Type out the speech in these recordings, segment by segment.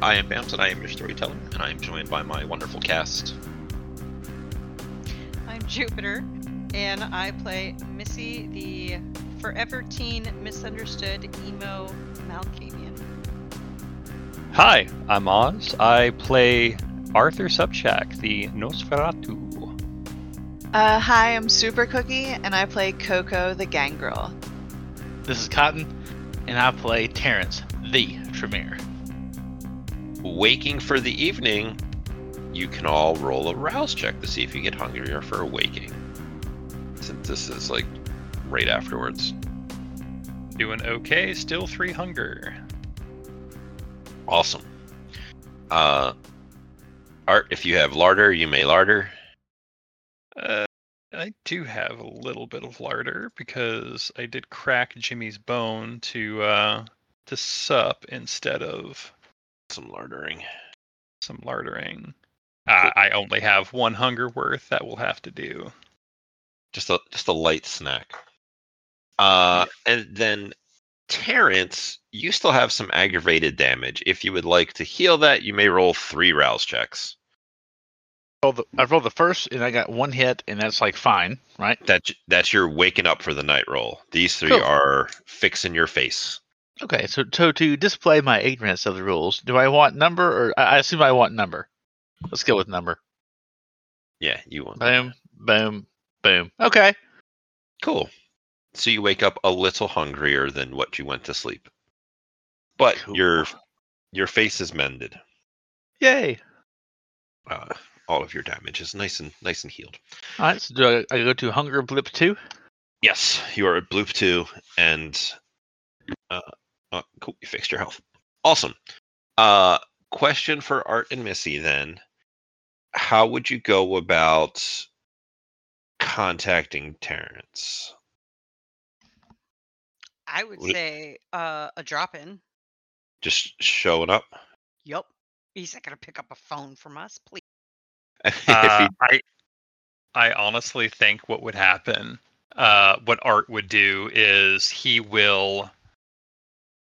I am Bams, and I am your storyteller, and I am joined by my wonderful cast. I'm Jupiter, and I play Missy, the forever teen misunderstood emo Malkavian. Hi, I'm Oz. I play Arthur Subchak, the Nosferatu. Uh, hi, I'm Super Cookie, and I play Coco, the gangrel. This is Cotton, and I play Terrence, the Tremere. Waking for the evening, you can all roll a rouse check to see if you get hungrier for waking. Since this is like right afterwards. Doing okay, still three hunger. Awesome. Uh, Art, if you have larder, you may larder. Uh, I do have a little bit of larder because I did crack Jimmy's bone to uh to sup instead of Some lardering. some lardering. Uh, I only have one hunger worth. That will have to do. Just a just a light snack. Uh, and then Terrence, you still have some aggravated damage. If you would like to heal that, you may roll three rouse checks. Rolled the, I rolled the first, and I got one hit, and that's like fine, right? That that's your waking up for the night roll. These three Cool. are fixing your face. Okay, so, so to display my ignorance of the rules, do I want number, or I assume I want number? Let's go with number. Yeah, you want Boom, boom, boom. Okay. Cool. So you wake up a little hungrier than what you went to sleep. But Cool. your your face is mended. Yay. Uh, all of your damage is nice and nice and healed. All right, so do I, I go to hunger blip two? Yes, you are at Bloop 2 and uh, uh cool, you fixed your health. Awesome. Uh question for Art and Missy then. How would you go about contacting Terrence? I would Would it- say uh, a drop in. Just showing up? Yep. He's not going to pick up a phone from us, please. Uh, I I honestly think what would happen, uh, what Art would do is he will.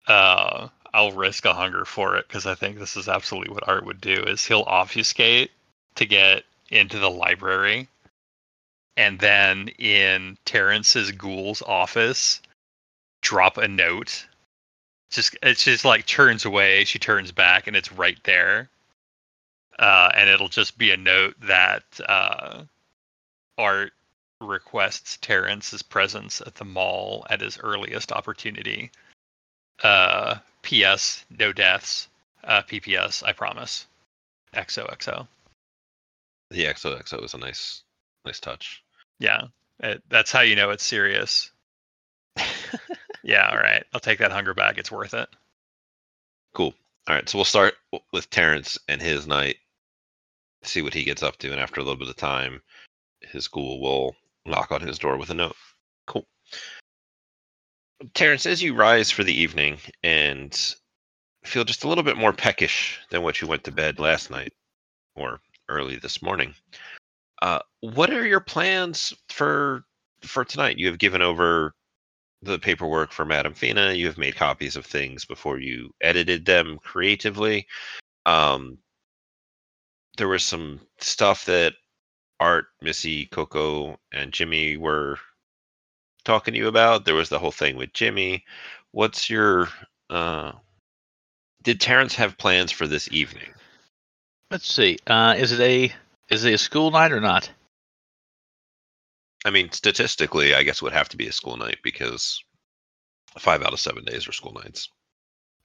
Uh, I'll risk a hunger for it because I think this is absolutely what Art would do. Is he'll obfuscate to get into the library, and then in Terrence's ghoul's office, drop a note. Just it's just like turns away. She turns back, and it's right there uh, and it'll just be a note that uh, Art requests Terrence's presence at the mall at his earliest opportunity. Uh, P.S. No deaths. Uh, P.P.S. I promise. XOXO. the XOXO is a nice nice touch. Yeah, it, that's how you know it's serious. Yeah, all right. I'll take that hunger back. It's worth it. Cool. All right, so we'll start with Terrence and his night. See what he gets up to, and after a little bit of time, his ghoul will knock on his door with a note. Cool. Terrence, as you rise for the evening and feel just a little bit more peckish than what you went to bed last night or early this morning, uh, what are your plans for for tonight? You have given over the paperwork for Madame Fina. You have made copies of things before you edited them creatively. Um, there was some stuff that Art, Missy, Coco, and Jimmy were talking to you about. There was the whole thing with Jimmy. What's your uh did Terrence have plans for this evening? Let's see. Uh, is it a is it a school night or not? I mean, statistically, I guess it would have to be a school night because five out of seven days are school nights.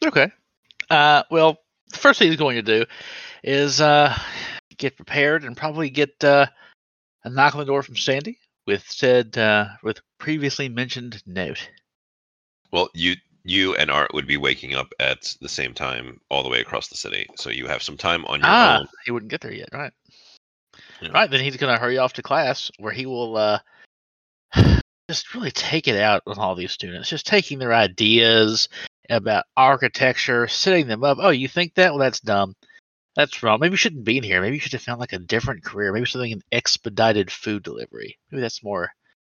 Okay. Uh, well, the first thing he's going to do is uh, get prepared and probably get uh, a knock on the door from Sandy with said uh, with previously mentioned note. Well, you you and Art would be waking up at the same time all the way across the city, so you have some time on your Ah, own. he wouldn't get there yet, right? Yeah. Right, then he's going to hurry off to class where he will uh, just really take it out on all these students, just taking their ideas about architecture, setting them up. Oh, you think that? Well, that's dumb. That's wrong. Maybe you shouldn't be in here. Maybe you should have found like a different career. Maybe something in expedited food delivery. Maybe that's more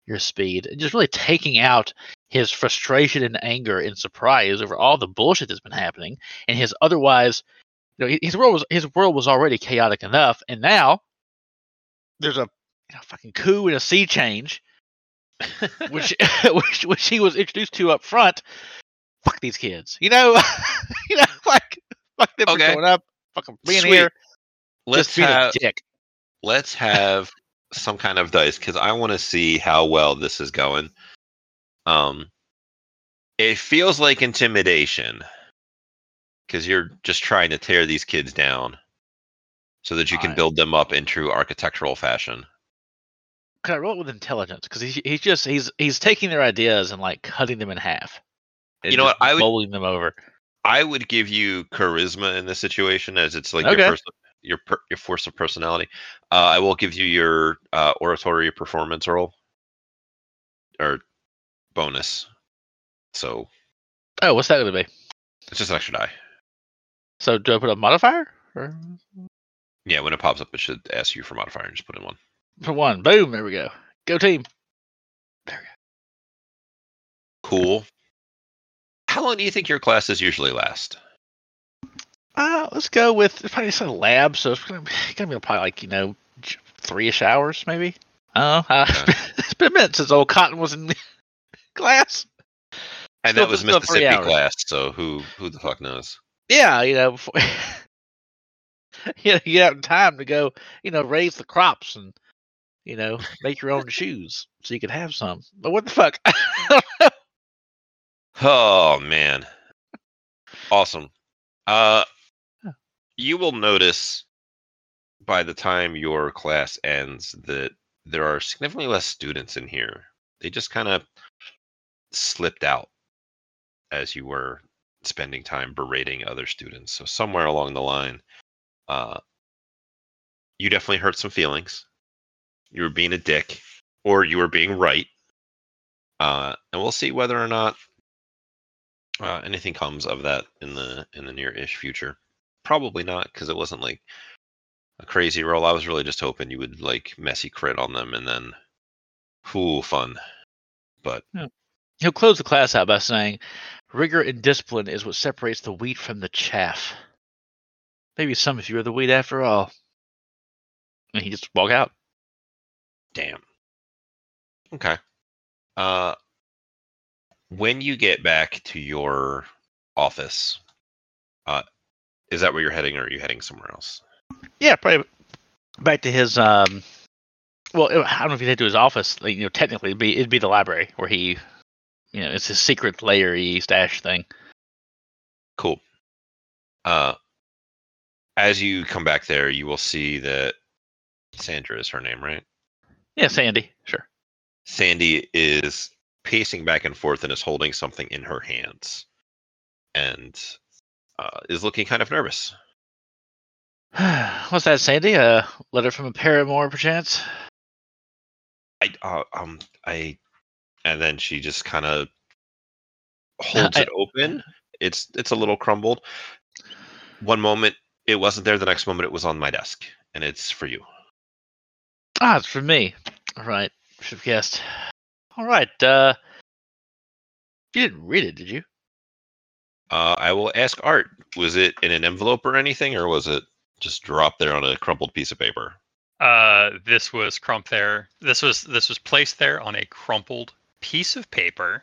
your speed. And just really taking out his frustration and anger and surprise over all the bullshit that's been happening and his otherwise you know, his world was his world was already chaotic enough, and now there's a you know, fucking coup and a sea change, which which which he was introduced to up front. Fuck these kids, you know, you know, like fuck them Okay. for going up, fucking being Sweet. here, let's being have a dick. let's have some kind of dice because I want to see how well this is going. Um, it feels like intimidation because you're just trying to tear these kids down so that you can build them up in true architectural fashion. Can I roll it with intelligence? Because he's he's just he's he's taking their ideas and like cutting them in half. You know what, I would- bowling them over. I would give you charisma in this situation as it's like Okay. your your per, your force of personality. Uh, I will give you your uh, oratory performance roll or bonus. So Oh, what's that going to be? it's just an extra die. So do I put a modifier? Or Yeah, when it pops up, it should ask you for modifier and just put in one. for one, boom, there we go. Go team. There we go. Cool. How long do you think your classes usually last? Uh, let's go with it's probably it's a lab, so it's gonna, be- gonna be probably like you know j- three-ish hours maybe. Oh, uh, Okay. it's been a minute since old Cotton was in class. And Still- that was Mississippi class, so who who the fuck knows? Yeah, you know, before, you know, you have time to go, you know, raise the crops and you know make your own shoes so you could have some. But what the fuck? Oh man. Awesome. Uh you will notice by the time your class ends that there are significantly less students in here. They just kind of slipped out as you were spending time berating other students. So somewhere along the line, uh you definitely hurt some feelings. You were being a dick or you were being right. Uh and we'll see whether or not uh, anything comes of that in the in the near-ish future. Probably not, because it wasn't like a crazy roll. I was really just hoping you would like messy crit on them and then, whoo, fun. But He'll close the class out by saying, "Rigor and discipline is what separates the wheat from the chaff." Maybe some of you are the wheat after all. And he just walk out. damn. Okay. Uh, when you get back to your office, uh, is that where you're heading, or are you heading somewhere else? Yeah, probably back to his. um Well, I don't know if he'd head to his office. Like, you know, technically, it'd be it'd be the library where he, you know, it's his secret layer stash thing. Cool. Uh, as you come back there, you will see that Sandra is her name, right? Yeah, Sandy, sure. Sandy is pacing back and forth and is holding something in her hands, and uh, is looking kind of nervous. What's that, Sandy? A letter from a paramour, perchance? I uh, um I, and then she just kind of holds I- it open. It's it's a little crumbled. One moment it wasn't there. The next moment it was on my desk, and it's for you. Ah, it's for me. All right, should have guessed. All right. Uh, you didn't read it, did you? Uh, I will ask Art. Was it in an envelope or anything, or was it just dropped there on a crumpled piece of paper? Uh, this was crump there. This was this was placed there on a crumpled piece of paper,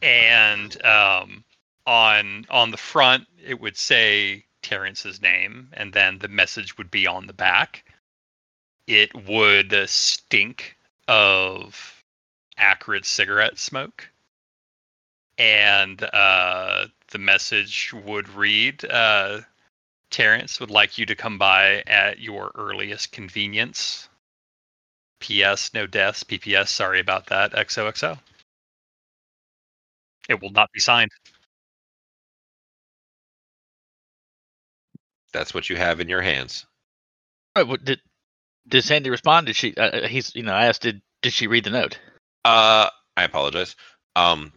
and um, on on the front it would say Terrence's name, and then the message would be on the back. It would uh, stink of acrid cigarette smoke, and uh, the message would read. Uh, Terrence would like you to come by at your earliest convenience. P.S. No deaths. P.P.S. Sorry about that. XOXO. It will not be signed. That's what you have in your hands. All right, what, did did Sandy respond? Did she? Uh, uh, he's you know I asked did did she read the note? Uh, I apologize. Um,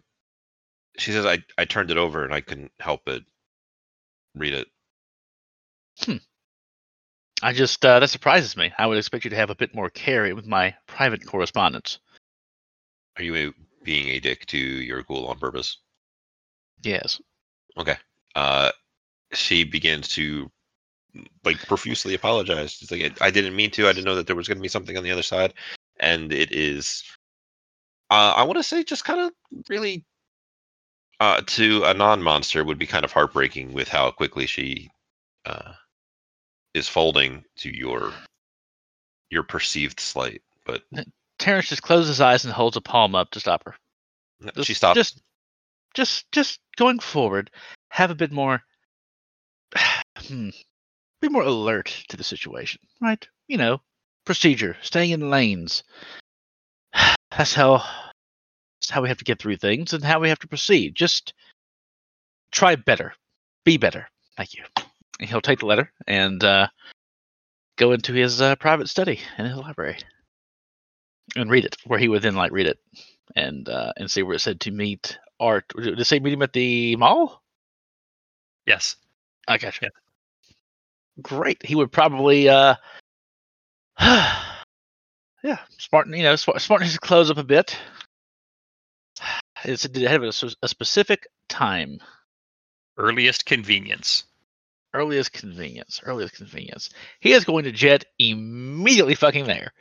she says I I turned it over and I couldn't help but read it. Hmm. I just uh, that surprises me. I would expect you to have a bit more care with my private correspondence. Are you a, being a dick to your ghoul on purpose? Yes. Okay. Uh, she begins to like profusely apologize. It's like I didn't mean to. I didn't know that there was going to be something on the other side, and it is. Uh, I want to say just kind of really uh, to a non-monster would be kind of heartbreaking with how quickly she uh, is folding to your your perceived slight. But Terrence just closes his eyes and holds a palm up to stop her. she stops. Just, just, just going forward, have a bit more, hmm, be more alert to the situation, right? You know, procedure, staying in lanes. That's how. That's how we have to get through things and how we have to proceed. Just try better, be better. Thank you. And he'll take the letter and uh, go into his uh, private study in his library and read it, where he would then like read it and uh, and see where it said to meet Art. Did it say meet him at the mall? Yes. I gotcha. Yeah. Great. He would probably, uh, yeah, smarten, you know, smarten his clothes up a bit. It's did it have a, a specific time? Earliest convenience. Earliest convenience. Earliest convenience. He is going to jet immediately fucking there.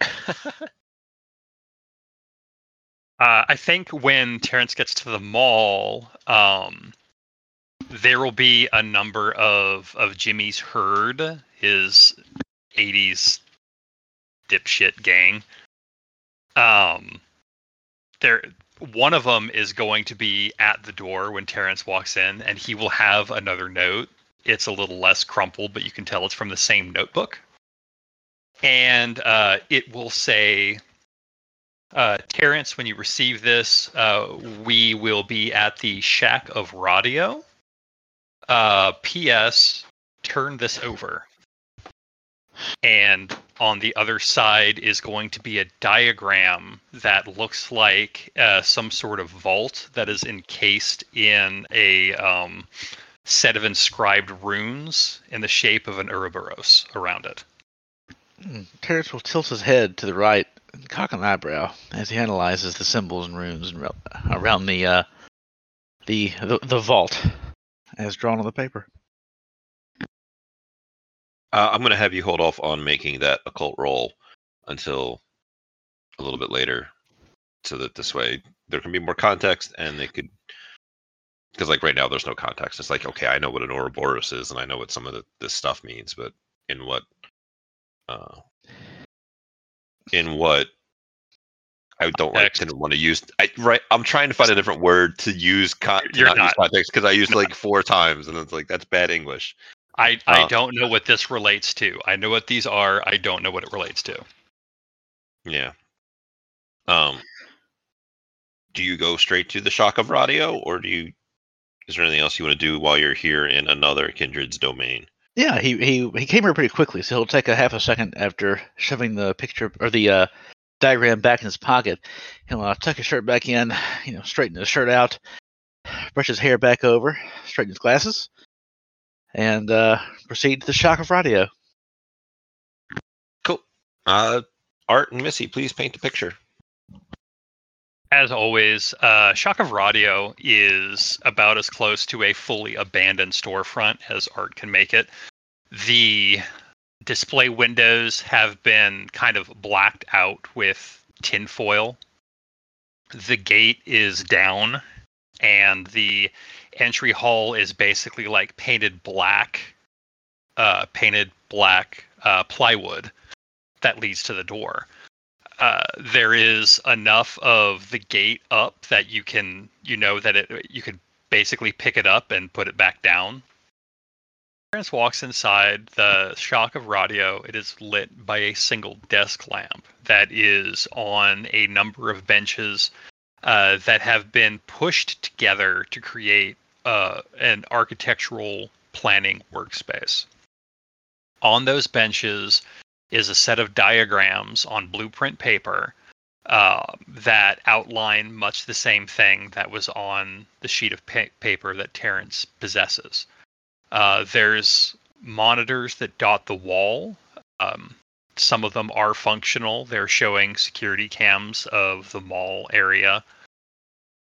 Uh, I think when Terrence gets to the mall, um, there will be a number of of Jimmy's herd, his '80s dipshit gang. Um, there, one of them is going to be at the door when Terrence walks in, and he will have another note. It's a little less crumpled, but you can tell it's from the same notebook. And uh, it will say, uh, Terrence, when you receive this, uh, we will be at the Shack of Radio. Uh, P.S. Turn this over. And on the other side is going to be a diagram that looks like uh, some sort of vault that is encased in a um, set of inscribed runes in the shape of an Ouroboros around it. Hmm, Terrence will tilt his head to the right and cock an eyebrow as he analyzes the symbols and runes around the, uh, the, the the vault as drawn on the paper. Uh, I'm going to have you hold off on making that occult roll until a little bit later, so that this way there can be more context and they could. Because like right now, there's no context. It's like okay, I know what an Ouroboros is, and I know what some of the, this stuff means, but in what, uh, in what I don't like to want to use. I right. I'm trying to find a different word to use. Con- You're not, not. context because I used like four times, and it's like that's bad English. I, I Uh. don't know what this relates to. I know what these are. I don't know what it relates to. Yeah. Um. Do you go straight to the shock of radio, or do you? Is there anything else you want to do while you're here in another kindred's domain? Yeah, he he he came here pretty quickly, so he'll take a half a second after shoving the picture or the uh, diagram back in his pocket. He'll uh, tuck his shirt back in, you know, straighten his shirt out, brush his hair back over, straighten his glasses, and uh, proceed to the shock of radio. Cool. Uh, Art and Missy, please paint a picture. As always, uh, Shock of Radio is about as close to a fully abandoned storefront as art can make it. The display windows have been kind of blacked out with tinfoil. The gate is down, and the entry hall is basically like painted black, uh, painted black uh, plywood that leads to the door uh, there is enough of the gate up that you can you know that it you could basically pick it up and put it back down. Terrence walks inside the shock of radio. It is lit by a single desk lamp that is on a number of benches uh, that have been pushed together to create uh, an architectural planning workspace. On those benches is a set of diagrams on blueprint paper uh, that outline much the same thing that was on the sheet of pa- paper that Terrence possesses. Uh, there's monitors that dot the wall. Um, some of them are functional. They're showing security cams of the mall area.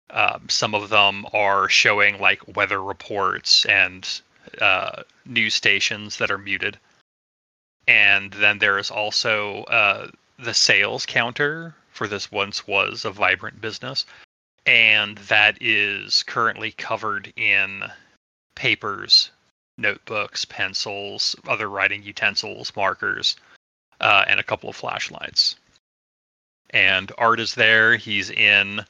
Um, some of them are showing like weather reports and uh, news stations that are muted. And then there is also uh, the sales counter for this once was a vibrant business. And that is currently covered in papers, notebooks, pencils, other writing utensils, markers, uh, and a couple of flashlights. And Art is there. He's in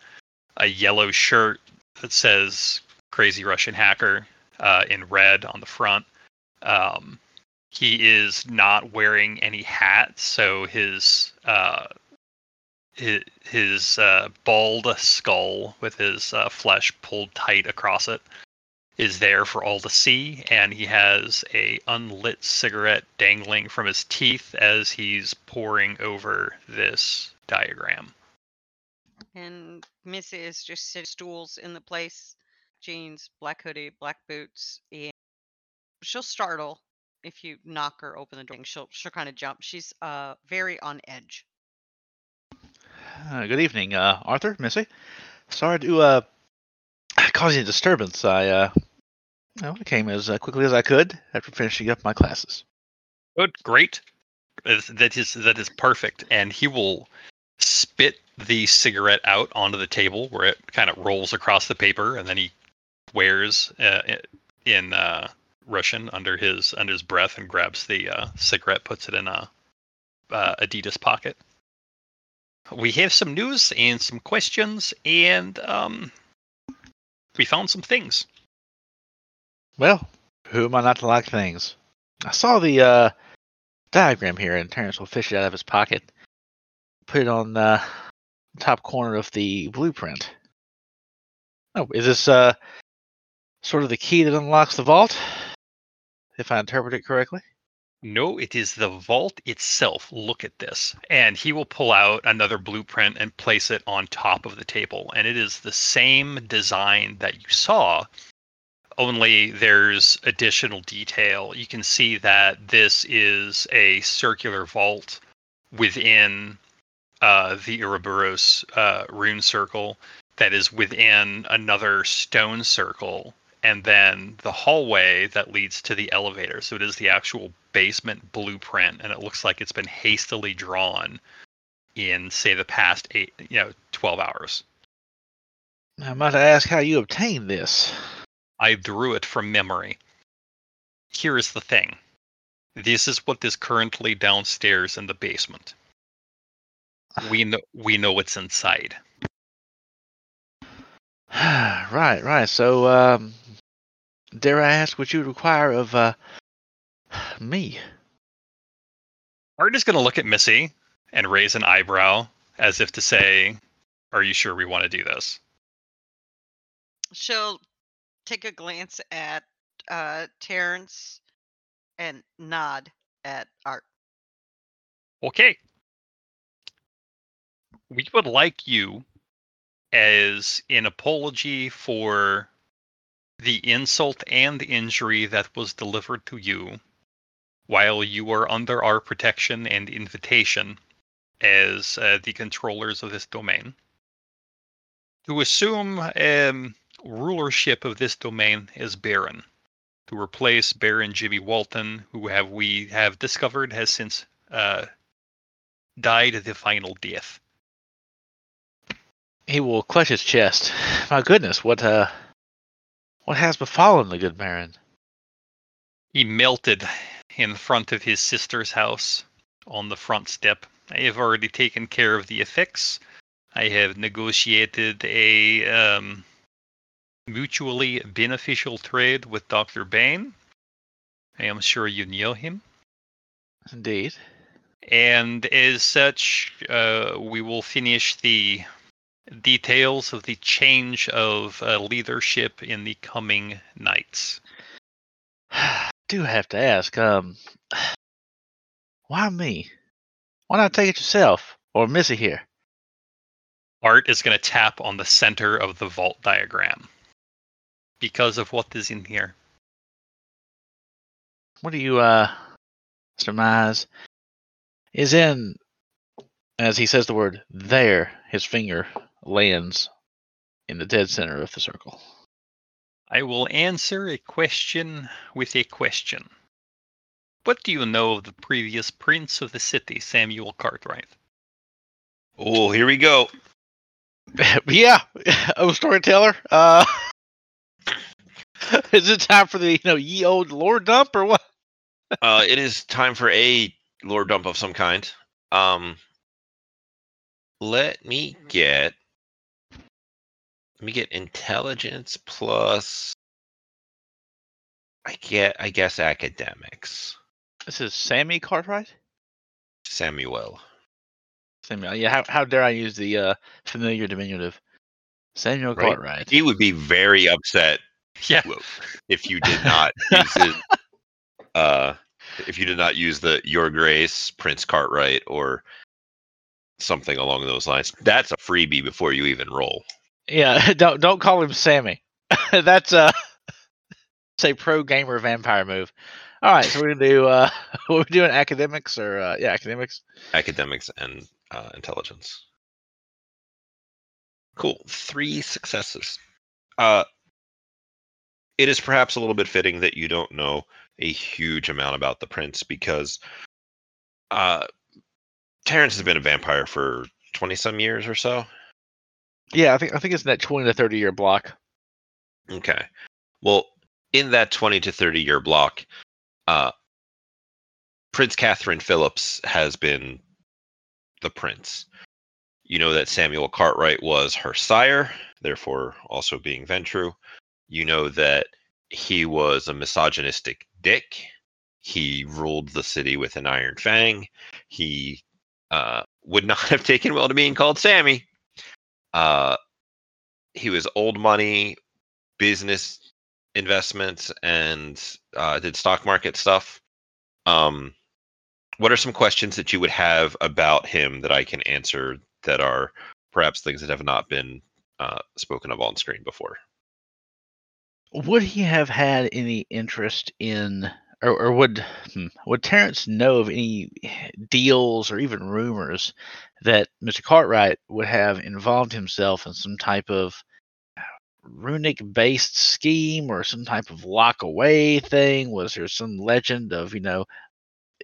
a yellow shirt that says Crazy Russian Hacker uh, in red on the front. Um, he is not wearing any hat, so his uh, his, uh, bald skull with his uh, flesh pulled tight across it is there for all to see, and he has a unlit cigarette dangling from his teeth as he's poring over this diagram. And Missy is just sitting stools in the place, jeans, black hoodie, black boots, and she'll startle if you knock her open the door. She'll she'll kind of jump. She's uh very on edge. Uh, good evening, uh, Arthur, Missy. Sorry to uh, cause you a disturbance. I uh, I came as uh, quickly as I could after finishing up my classes. Good, great. That is that is perfect, and he will spit the cigarette out onto the table where it kind of rolls across the paper, and then he wears uh, in uh, Russian under his under his breath and grabs the uh, cigarette, puts it in a uh, Adidas pocket. We have some news and some questions, and um, we found some things. Well, who am I not to like things? I saw the uh, diagram here, and Terrence will fish it out of his pocket, put it on the top corner of the blueprint. Oh, is this uh, sort of the key that unlocks the vault? If I interpret it correctly. No, it is the vault itself. Look at this. And he will pull out another blueprint and place it on top of the table. And it is the same design that you saw, only there's additional detail. You can see that this is a circular vault within uh, the Ouroboros uh, rune circle that is within another stone circle and then the hallway that leads to the elevator. So it is the actual basement blueprint, and it looks like it's been hastily drawn in, say, the past eight, you know, twelve hours. I'm about to ask how you obtained this. I drew it from memory. Here is the thing. This is what is currently downstairs in the basement. We know we know what's inside. right, right. So, um, dare I ask what you require of uh, me? Art is going to look at Missy and raise an eyebrow as if to say, "Are you sure we want to do this?" She'll take a glance at uh Terrence and nod at Art. Okay. We would like you, as an apology for the insult and injury that was delivered to you while you were under our protection and invitation as uh, the controllers of this domain, to assume um, rulership of this domain as Baron, to replace Baron Jimmy Walton, who have we have discovered has since uh, died the final death. He will clutch his chest. My goodness, what uh, what has befallen the good Baron? He melted in front of his sister's house on the front step. I have already taken care of the effects. I have negotiated a um, mutually beneficial trade with Dr. Bain. I am sure you know him. Indeed. And as such, uh, we will finish the details of the change of uh, leadership in the coming nights. I Do have to ask, um, why me? Why not take it yourself or Missy here? Art is going to tap on the center of the vault diagram because of what is in here. What do you uh surmise is in as he says the word there, his finger lands in the dead center of the circle. I will answer a question with a question. What do you know of the previous prince of the city, Samuel Cartwright? Oh, here we go. yeah, oh storyteller. Uh, is it time for the you know ye old lore dump or what? Uh, it is time for a lore dump of some kind. Um, let me get let me get intelligence plus. I get, I guess, academics. This is Sammy Cartwright. Samuel. Samuel. Yeah. How, how dare I use the uh, familiar diminutive? Samuel Right. Cartwright. He would be very upset Yeah. If you did not use it. Uh, if you did not use the Your Grace, Prince Cartwright, or something along those lines. That's a freebie before you even roll. Yeah. Don't don't call him Sammy. That's a say pro gamer vampire move. All right. So we're gonna do uh, what we doing academics or uh, yeah academics. academics and uh, intelligence. Cool. Three successes. Uh, it is perhaps a little bit fitting that you don't know a huge amount about the prince because uh, Terrence has been a vampire for 20 some years or so. Yeah, I think I think it's in that twenty to thirty year block. Okay. Well, in that 20 to 30 year block, uh, Prince Catherine Phillips has been the prince. You know that Samuel Cartwright was her sire, therefore also being Ventrue. You know that he was a misogynistic dick. He ruled the city with an iron fang. He uh, would not have taken well to being called Sammy. Uh, he was old money, business investments and uh, did stock market stuff. Um, what are some questions that you would have about him that I can answer that are perhaps things that have not been uh, spoken of on screen before? Would he have had any interest in, or, or would hmm, would Terrence know of any deals or even rumors that Mr. Cartwright would have involved himself in some type of runic based scheme or some type of lock away thing? Was there some legend of you know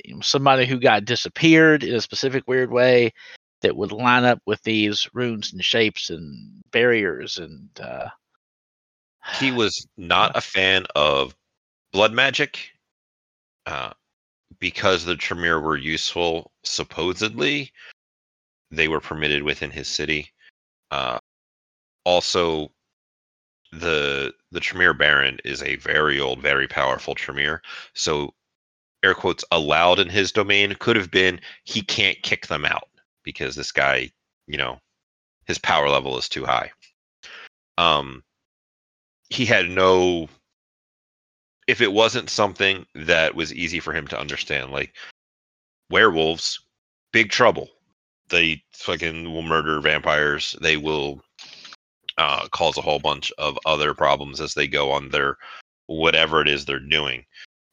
you know, somebody who got disappeared in a specific weird way that would line up with these runes and shapes and barriers and uh, He was not a fan of blood magic uh, because the Tremere were useful, supposedly. They were permitted within his city. Uh, also, the the Tremere Baron is a very old, very powerful Tremere. So, air quotes allowed in his domain could have been he can't kick them out because this guy, you know, his power level is too high. Um, he had no. If it wasn't something that was easy for him to understand, like werewolves, big trouble. They fucking will murder vampires. They will uh, cause a whole bunch of other problems as they go on their whatever it is they're doing.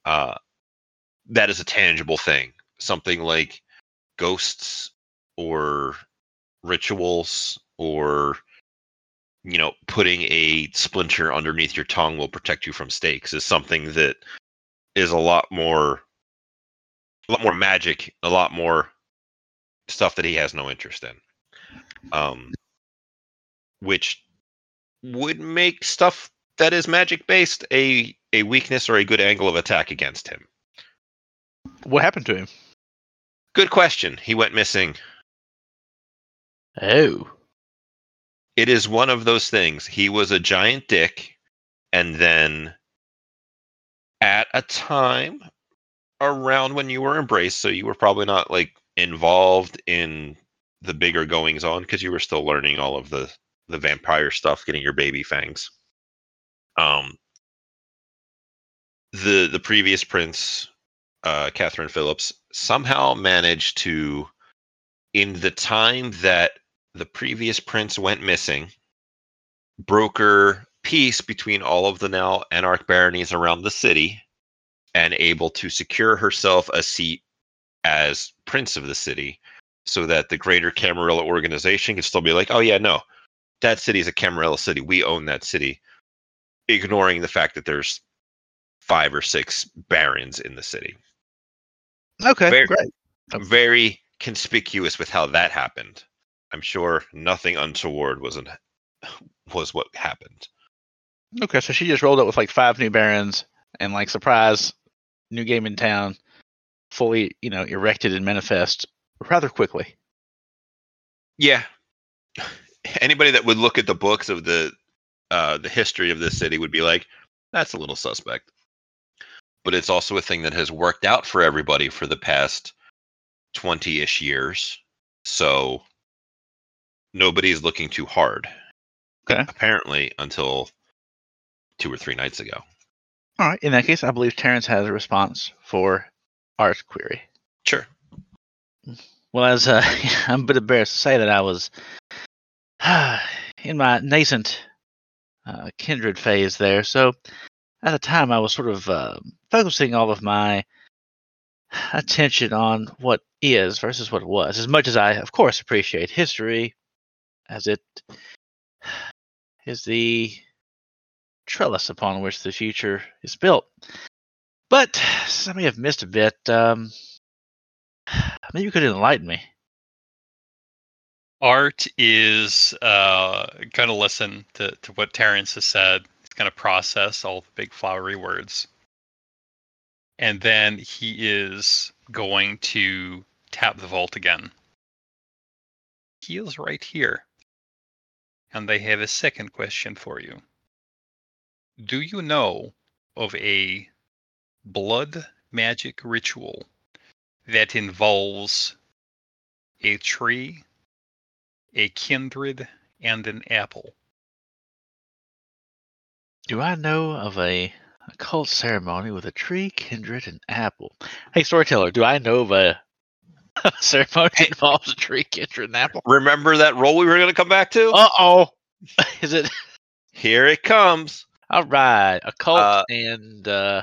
Uh, that is a tangible thing. Something like ghosts or rituals or you know putting a splinter underneath your tongue will protect you from stakes is something that is a lot more a lot more magic a lot more stuff that he has no interest in um which would make stuff that is magic based a a weakness or a good angle of attack against him what happened to him? good question he went missing Oh. It is one of those things. He was a giant dick, and then at a time around when you were embraced, so you were probably not like involved in the bigger goings on because you were still learning all of the the vampire stuff, getting your baby fangs. Um, the the previous prince, uh, Catherine Phillips, somehow managed to, in the time that the previous prince went missing, broker peace between all of the now anarch baronies around the city, and able to secure herself a seat as prince of the city, so that the greater Camarilla organization can still be like, oh yeah, no, that city is a Camarilla city. We own that city. ignoring the fact that there's five or six barons in the city. Okay, Very- great. Very conspicuous with how that happened. I'm sure nothing untoward was an, was what happened. Okay, so she just rolled up with like five new barons and like surprise, new game in town, fully you know erected and manifest rather quickly. Yeah. Anybody that would look at the books of the uh, the history of this city would be like, that's a little suspect. But it's also a thing that has worked out for everybody for the past twenty ish years. So nobody's looking too hard. Okay. Apparently, until two or three nights ago. All right, in that case, I believe Terrence has a response for Art's query. Sure. Well, as uh, I'm a bit embarrassed to say that I was in my nascent uh, kindred phase there. So at the time, I was sort of uh, focusing all of my attention on what is versus what was. As much as I, of course, appreciate history, as it is the trellis upon which the future is built. But some may have missed a bit. Um, maybe you could enlighten me. Art is uh, going to listen to, to what Terrence has said. He's going to process all the big flowery words. And then he is going to tap the vault again. He is right here. And they have a second question for you. Do you know of a blood magic ritual that involves a tree a kindred, and an apple. Do I know of a occult ceremony with a tree, kindred, and apple? Hey, storyteller, do I know of a ceremony that involves a tree, kindred, and apple? Remember that roll we were going to come back to? Uh oh. Is it? Here it comes. All right. Occult Uh, and. uh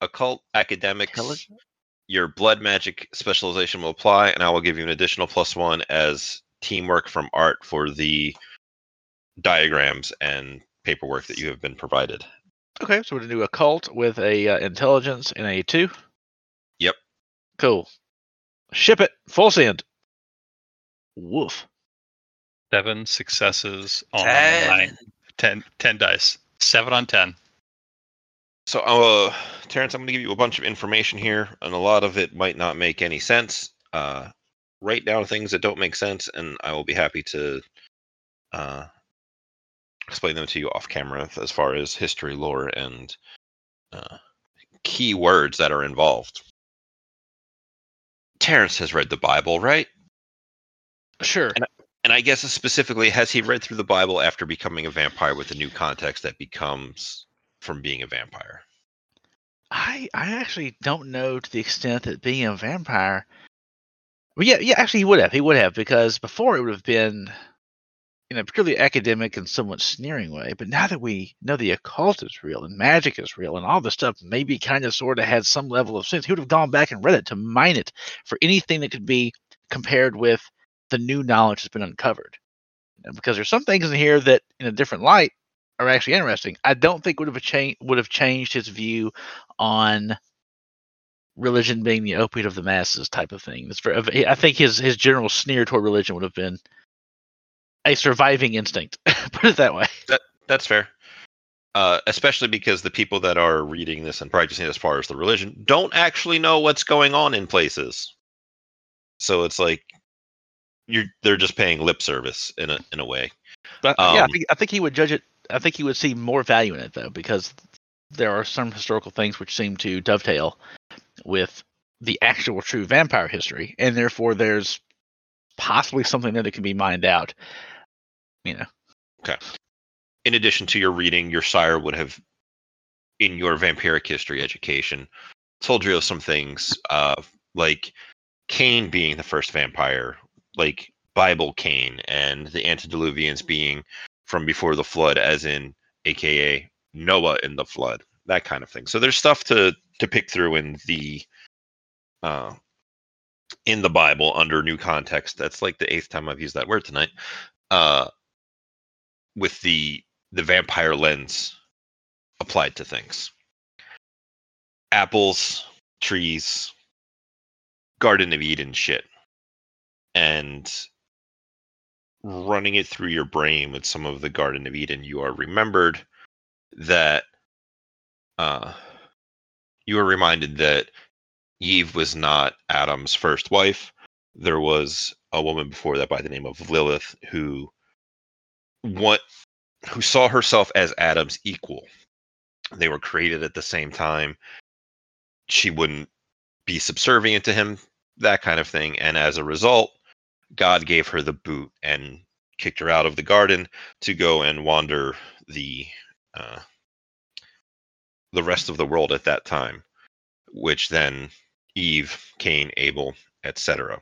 Occult academics. Intelligence? your blood magic specialization will apply, and I will give you an additional plus one as teamwork from art for the diagrams and paperwork that you have been provided. Okay, so we're going to do occult with a uh, intelligence and a two. Yep. Cool. Ship it. Full send. Woof. Seven successes on Ten. nine. Ten, ten dice. Seven on ten. So, uh, Terrence, I'm going to give you a bunch of information here, and a lot of it might not make any sense. Uh, write down things that don't make sense, and I will be happy to uh, explain them to you off camera as far as history, lore, and uh, key words that are involved. Terrence has read the Bible, right? Sure. And I guess specifically, has he read through the Bible after becoming a vampire with a new context that becomes from being a vampire? I I actually don't know to the extent that being a vampire. Well, yeah, yeah. Actually, he would have. He would have because before it would have been in a purely academic and somewhat sneering way. But now that we know the occult is real and magic is real and all this stuff maybe kind of sort of had some level of sense, he would have gone back and read it to mine it for anything that could be compared with the new knowledge that's been uncovered. Because there's some things in here that, in a different light, are actually interesting. I don't think would have changed would have changed his view on religion being the opiate of the masses type of thing. Very, I think his his general sneer toward religion would have been a surviving instinct. Put it that way. That's fair. Uh, especially because the people that are reading this and practicing as far as the religion don't actually know what's going on in places. So it's like you're they're just paying lip service in a in a way. But yeah, I Um, think I think he would judge it. I think he would see more value in it though, because there are some historical things which seem to dovetail with the actual true vampire history, and therefore there's possibly something there that can be mined out. You know, In addition to your reading, your sire would have, in your vampiric history education, told you of some things, uh, like Cain being the first vampire, like Bible Cain, and the antediluvians being from before the flood, as in AKA Noah in the flood, that kind of thing. So there's stuff to to pick through in the uh, in the Bible under new context. That's like the eighth time I've used that word tonight. Uh, with the the vampire lens applied to things. Apples, trees, Garden of Eden shit. And running it through your brain with some of the Garden of Eden, you are remembered that uh, you are reminded that Eve was not Adam's first wife. There was a woman before that by the name of Lilith who what who saw herself as Adam's equal. They were created at the same time. She wouldn't be subservient to him, that kind of thing. And as a result, God gave her the boot and kicked her out of the garden to go and wander the uh, the rest of the world at that time, which then Eve, Cain, Abel, etc.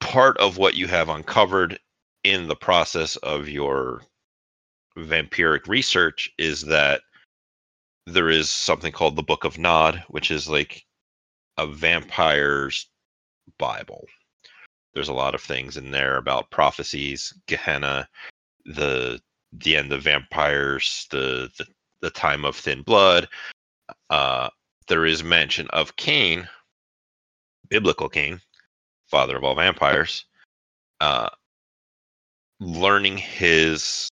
Part of what you have uncovered in the process of your vampiric research is that there is something called the Book of Nod, which is like a vampire's Bible. There's a lot of things in there about prophecies, Gehenna, the the end of vampires, the the, the time of thin blood. Uh, there is mention of Cain, biblical Cain, father of all vampires, uh, learning his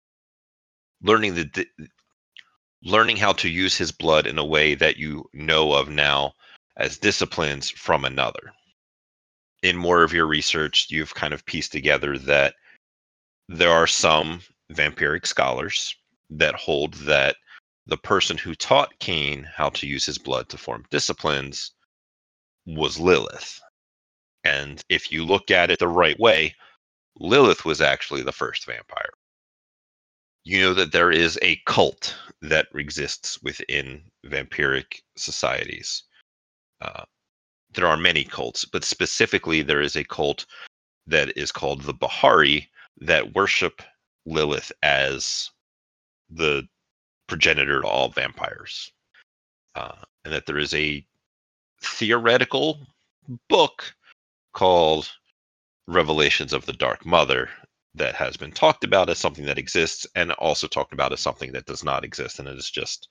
learning the learning how to use his blood in a way that you know of now as disciplines from another. In more of your research, you've kind of pieced together that there are some vampiric scholars that hold that the person who taught Cain how to use his blood to form disciplines was Lilith. And if you look at it the right way, Lilith was actually the first vampire. You know that there is a cult that exists within vampiric societies. Uh, there are many cults, but specifically, there is a cult that is called the Bahari that worship Lilith as the progenitor to all vampires. Uh, and that there is a theoretical book called Revelations of the Dark Mother that has been talked about as something that exists and also talked about as something that does not exist. And it is just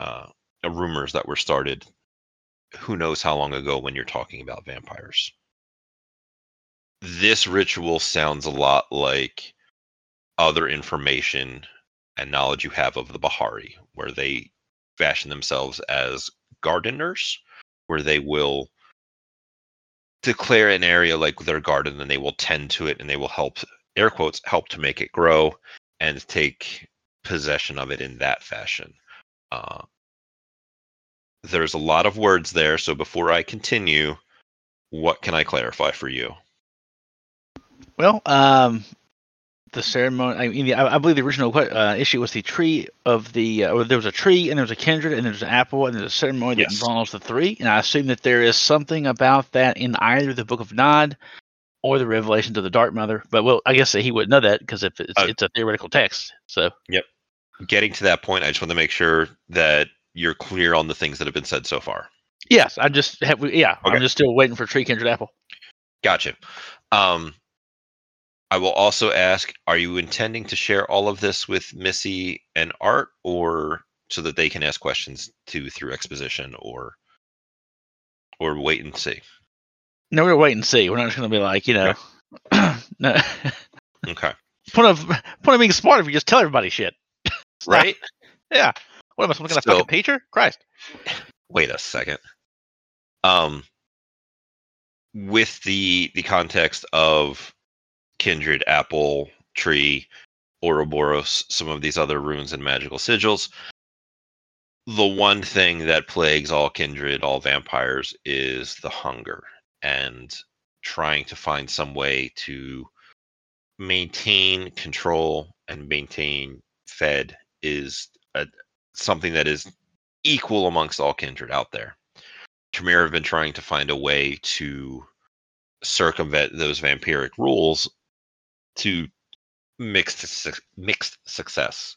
uh, rumors that were started who knows how long ago when you're talking about vampires. This ritual sounds a lot like other information and knowledge you have of the Bahari, where they fashion themselves as gardeners, where they will declare an area like their garden and they will tend to it and they will help air quotes help to make it grow and take possession of it in that fashion. Uh, there's a lot of words there so before i continue what can i clarify for you? Well, um, the ceremony. I mean, I, I believe the original uh, issue was the tree of the, uh, or there was a tree and there was a kindred and there's an apple and there's a ceremony that involves the three. And I assume that there is something about that in either the Book of Nod or the Revelations of the Dark Mother. But well, I guess he wouldn't know that because if it's, Uh, it's a theoretical text. So Yep. getting to that point i just want to make sure that you're clear on the things that have been said so far yes, I just have. Yeah, Okay. I'm just still waiting for tree kindred apple. Gotcha. Um, I will also ask: Are you intending to share all of this with Missy and Art, or so that they can ask questions too through exposition, or or wait and see? No, we're gonna wait and see. We're not just gonna be like, you know, no. Okay, point of point of being smart if you just tell everybody shit. Right? Yeah. What am I, kind of So- fucking teacher? Christ. Wait a second. Um, with the the context of kindred, apple, tree, Ouroboros, some of these other runes and magical sigils, the one thing that plagues all kindred, all vampires, is the hunger and trying to find some way to maintain control and maintain fed is a, something that is equal amongst all kindred out there. Tremere have been trying to find a way to circumvent those vampiric rules to mixed suc- mixed success.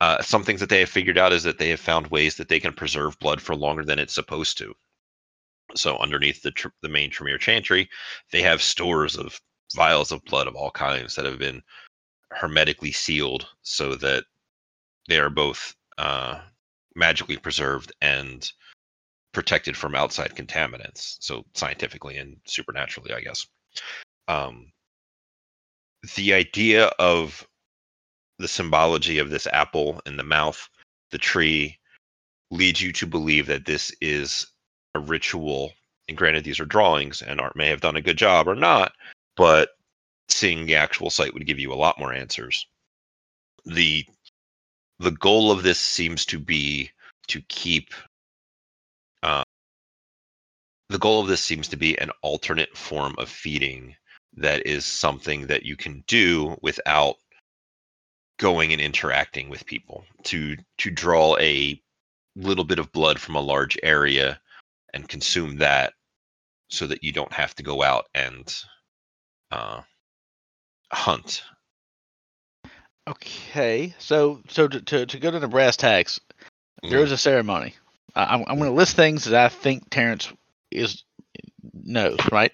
Uh, some things that they have figured out is that they have found ways that they can preserve blood for longer than it's supposed to. So underneath the tr- the main Tremere chantry, they have stores of vials of blood of all kinds that have been hermetically sealed so that they are both uh, magically preserved and protected from outside contaminants. So scientifically and supernaturally, I guess. Um, the idea of the symbology of this apple in the mouth, the tree, leads you to believe that this is a ritual. And granted, these are drawings, and Art may have done a good job or not, but seeing the actual site would give you a lot more answers. The the goal of this seems to be to keep uh, the goal of this seems to be an alternate form of feeding that is something that you can do without going and interacting with people to to draw a little bit of blood from a large area and consume that so that you don't have to go out and uh, hunt Okay, so so to to, to go to the brass tacks, there Mm. is a ceremony. Uh, I'm I'm going to list things that I think Terrence is knows. Right.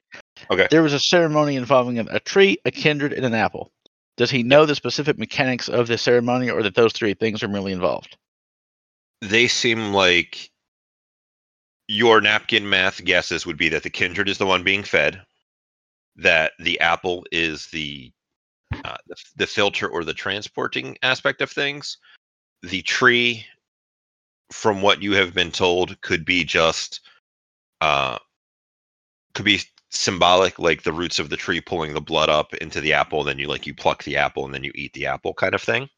Okay. There was a ceremony involving a, tree, a kindred, and an apple. Does he know the specific mechanics of the ceremony, or that those three things are merely involved? they seem like your napkin math guesses would be that the kindred is the one being fed, that the apple is the uh, the, the filter or the transporting aspect of things. The tree, from what you have been told, could be just uh, could be symbolic, like the roots of the tree pulling the blood up into the apple. Then you like you pluck the apple and then you eat the apple, kind of thing.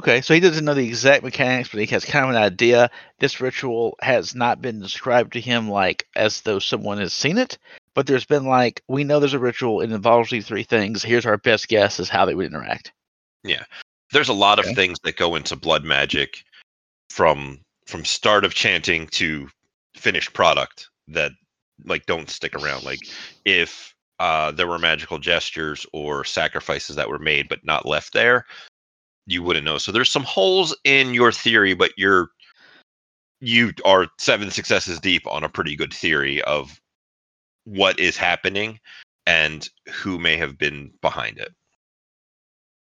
Okay, so he doesn't know the exact mechanics, but he has kind of an idea. This ritual has not been described to him like as though someone has seen it, but there's been like, we know there's a ritual, it involves these three things. Here's our best guess as how they would interact. Yeah. There's a lot of things that go into blood magic from from start of chanting to finished product that like don't stick around like if uh there were magical gestures or sacrifices that were made but not left there you wouldn't know. So there's some holes in your theory but you're you are seven successes deep on a pretty good theory of what is happening and who may have been behind it.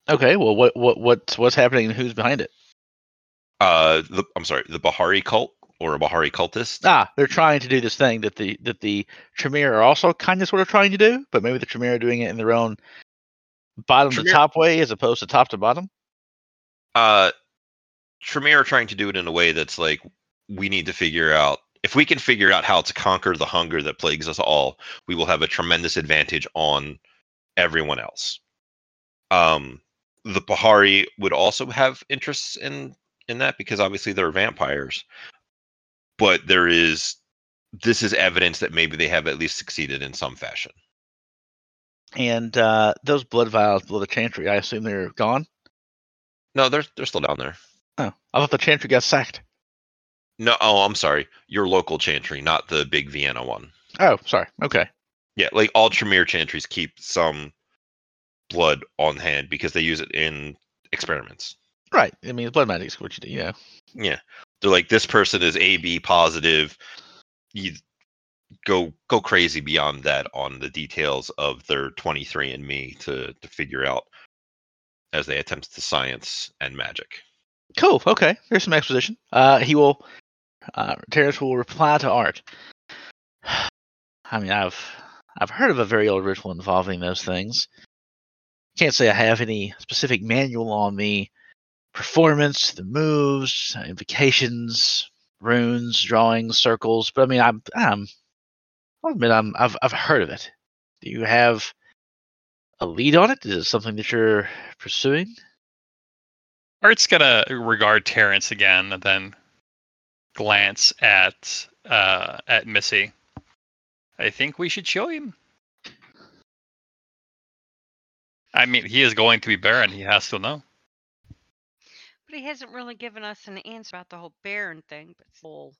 Okay, well, what what what's what's happening and who's behind it? uh the i'm sorry the bahari cult or a bahari cultist Ah, they're trying to do this thing that the that the Tremere are also kind of sort of trying to do, but maybe the Tremere are doing it in their own bottom to top way as opposed to top to bottom. uh Tremere are trying to do it in a way that's like we need to figure out if we can figure out how to conquer the hunger that plagues us all, we will have a tremendous advantage on everyone else. Um the Bahari would also have interests in in that because obviously they're vampires. But there is this is evidence that maybe they have at least succeeded in some fashion. And uh, those blood vials below the chantry, I assume they're gone. No, they're they're still down there. Oh, I thought the chantry got sacked. No, oh, I'm sorry. Your local chantry, not the big Vienna one. Oh, sorry. Okay. Yeah, like all Tremere chantries keep some blood on hand because they use it in experiments. Right. I mean, blood magic's what you do. You know. Yeah, they're like this person is AB positive. You go go crazy beyond that on the details of their 23 and Me to to figure out as they attempt to science and magic. Cool. Okay. There's some exposition. Uh, he will. Uh, Terrence will reply to Art. I mean, I've I've heard of a very old ritual involving those things. Can't say I have any specific manual on the performance, the moves, invocations, runes, drawings, circles. But I mean, I'm I'm I'll admit I'm I've I've heard of it. Do you have a lead on it? Is it something that you're pursuing? Art's gonna regard Terrence again and then glance at uh, at Missy. I think we should show him. I mean, he is going to be Baron. He has to know. But he hasn't really given us an answer about the whole Baron thing. But full.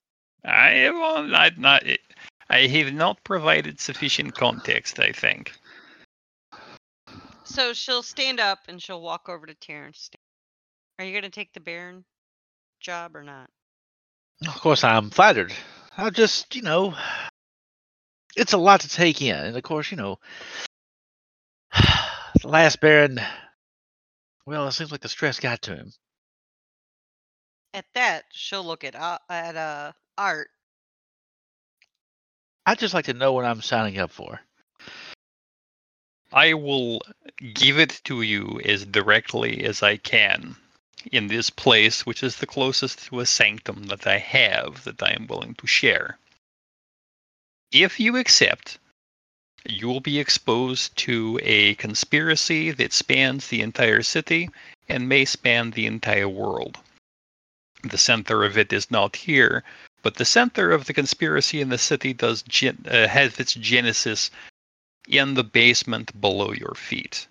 I have eh, on- I not. I have not provided sufficient context. I think. So she'll stand up and she'll walk over to Terrence. Are you gonna take the Baron job or not? Of course, I'm flattered. I just, you know, it's a lot to take in, and of course, you know, the last Baron. Well, it seems like the stress got to him. At that, she'll look at uh, at uh art. I'd just like to know what I'm signing up for. I will give it to you as directly as I can in this place, which is the closest to a sanctum that I have that I am willing to share. If you accept, you will be exposed to a conspiracy that spans the entire city and may span the entire world. The center of it is not here, but the center of the conspiracy in the city does gen- uh, has its genesis in the basement below your feet.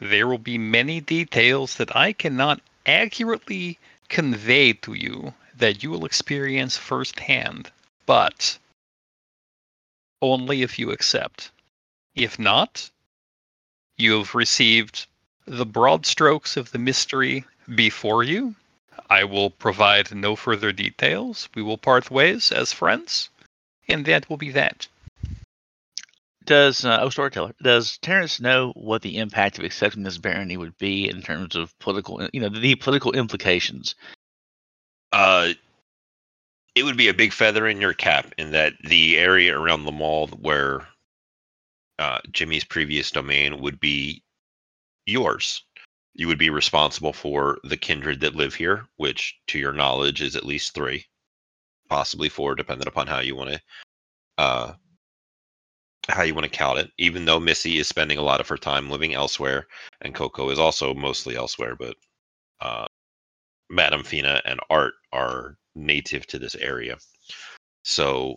There will be many details that I cannot accurately convey to you that you will experience firsthand, but only if you accept. If not, you have received the broad strokes of the mystery before you. I will provide no further details. We will part ways as friends, and that will be that. Does uh, oh storyteller? Does Terrence know what the impact of accepting this barony would be in terms of political, you know, the political implications? Uh, it would be a big feather in your cap in that the area around the mall where uh, Jimmy's previous domain would be yours. You would be responsible for the kindred that live here, which, to your knowledge, is at least three, possibly four, depending upon how you want to uh, how you want to count it. Even though Missy is spending a lot of her time living elsewhere, and Coco is also mostly elsewhere, but uh, Madame Fina and Art are native to this area. So,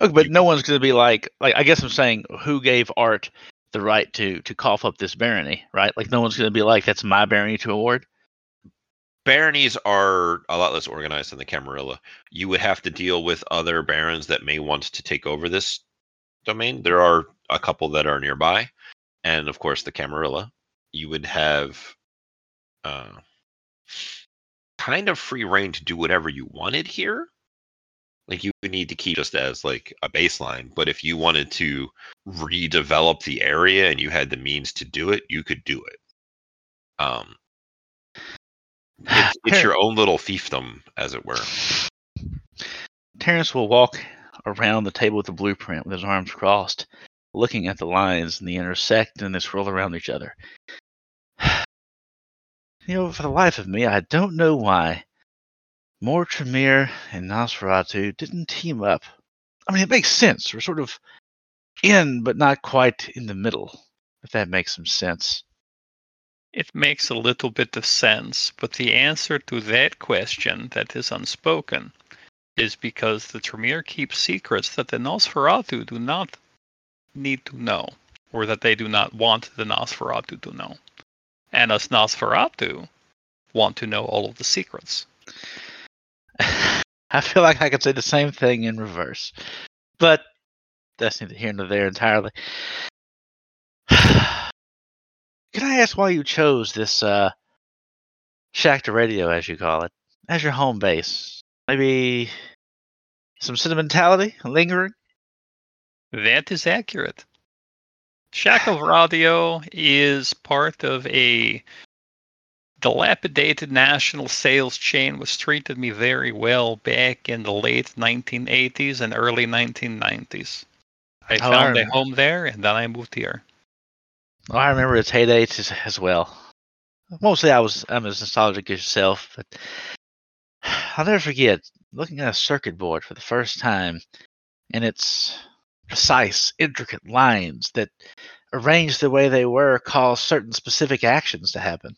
Okay, but no one's going to be like, like I guess I'm saying, who gave Art the right to to cough up this barony, right? Like no one's going to be like, that's my barony to award. baronies are a lot less organized than the Camarilla. You would have to deal with other barons that may want to take over this domain. There are a couple that are nearby, and of course the Camarilla. You would have uh, kind of free reign to do whatever you wanted here. Like you would need to keep just as like a baseline, but if you wanted to redevelop the area and you had the means to do it, you could do it. Um, it's, it's your own little fiefdom, as it were. Terrence will walk around the table with the blueprint with his arms crossed, looking at the lines and the intersect and they swirl around each other. You know, for the life of me, I don't know why More Tremere and Nosferatu didn't team up. I mean, it makes sense. We're sort of in, but not quite in the middle, if that makes some sense. It makes a little bit of sense, but the answer to that question that is unspoken is because the Tremere keeps secrets that the Nosferatu do not need to know, or that they do not want the Nosferatu to know. And us Nosferatu want to know all of the secrets. I feel like I could say the same thing in reverse, but that's neither here nor there entirely. Can I ask why you chose this uh, shack to radio, as you call it, as your home base? Maybe some sentimentality lingering? That is accurate. Shackle Radio is part of a dilapidated national sales chain was treated me very well back in the late 1980s and early 1990s. I Oh, found a home there and then I moved here. Oh, I remember its heyday as, as well. Mostly, I was I'm as nostalgic as yourself, but I'll never forget looking at a circuit board for the first time, and its precise, intricate lines that, arranged the way they were, caused certain specific actions to happen.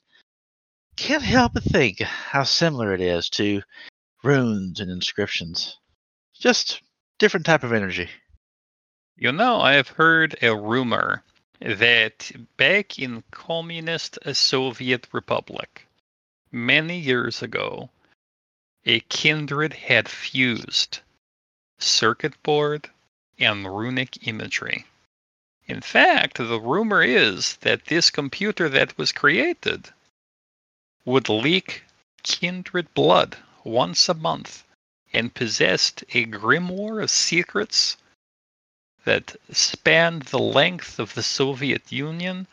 Can't help but think how similar it is to runes and inscriptions. Just different type of energy. You know, I have heard a rumor that back in communist Soviet Republic, many years ago, a kindred had fused circuit board and runic imagery. In fact, the rumor is that this computer that was created would leak kindred blood once a month and possessed a grimoire of secrets that spanned the length of the Soviet Union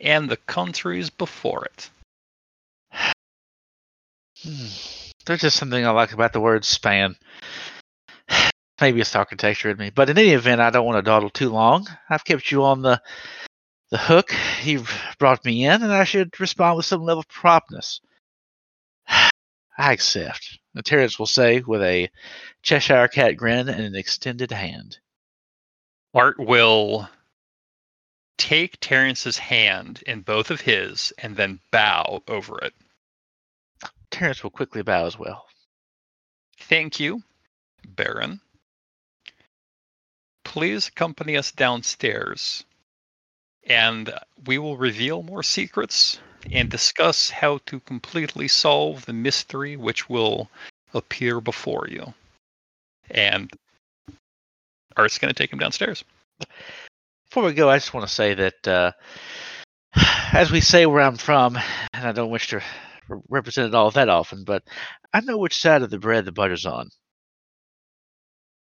and the countries before it. Hmm. There's just something I like about the word span. Maybe it's architecture in me, but in any event, I don't want to dawdle too long. I've kept you on the the hook. You've brought me in, and I should respond with some level of promptness. I accept. The Terrence will say with a Cheshire cat grin and an extended hand. Art will take Terrence's hand in both of his and then bow over it. Terrence will quickly bow as well. Thank you, Baron. Please accompany us downstairs, and we will reveal more secrets and discuss how to completely solve the mystery which will appear before you. And Art's going to take him downstairs. Before we go, I just want to say that, uh, as we say where I'm from, and I don't wish to represent it all that often, but I know which side of the bread the butter's on.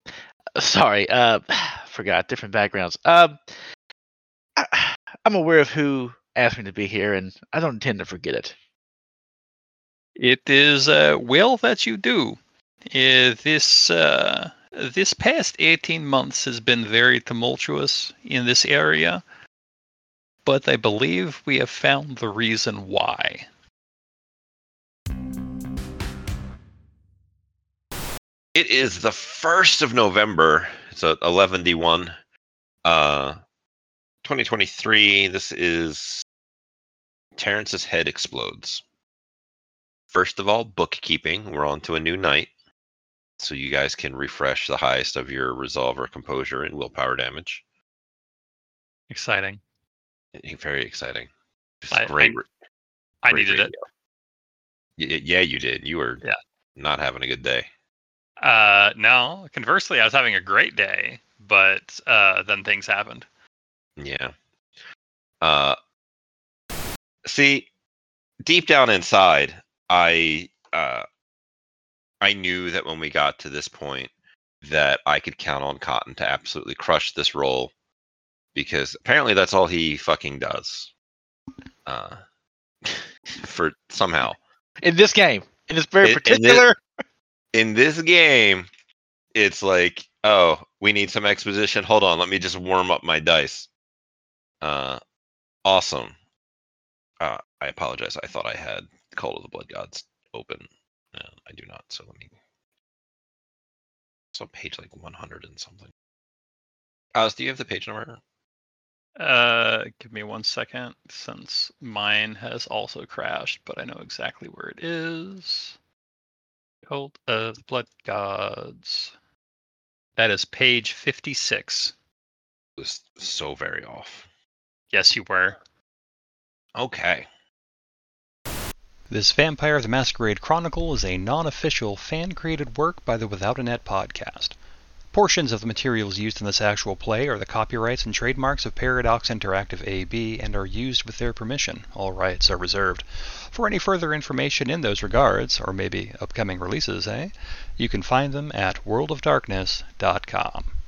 Uh, Sorry, uh, forgot different backgrounds. Um, I'm aware of who asked me to be here, and I don't intend to forget it. It is uh, well that you do. Uh, this uh, this past 18 months has been very tumultuous in this area, but I believe we have found the reason why. It is the first of November. It's a 11D1. Uh 2023. This is Terrence's head explodes. First of all, bookkeeping. We're on to a new night. So you guys can refresh the highest of your resolve or composure and willpower damage. Exciting. Eh, Very exciting. I- I- great. re- I great needed it. radio. Y- yeah, you did. You were Yeah. not having a good day. Uh, no, conversely, I was having a great day, but uh, then things happened. Yeah. Uh see, deep down inside, I uh I knew that when we got to this point that I could count on Cotton to absolutely crush this role because apparently that's all he fucking does. Uh for somehow. In this game, in this very In- in this- particular. in this game, it's like, oh, we need some exposition. Hold on, let me just warm up my dice. Uh, awesome. Uh, I apologize. I thought I had Cult of the Blood Gods open. No, I do not. So let me. It's on page like 100 and something. Alice, do you have the page number? Uh, give me one second, since mine has also crashed, but I know exactly where it is. Cult of the Blood Gods. That is page 56. It was so very off. Yes, you were. Okay. This Vampire the Masquerade Chronicle is a non official, fan created work by the Without a Net podcast. Portions of the materials used in this actual play are the copyrights and trademarks of Paradox Interactive AB and are used with their permission. All rights are reserved. For any further information in those regards, or maybe upcoming releases, eh? You can find them at worldofdarkness.com.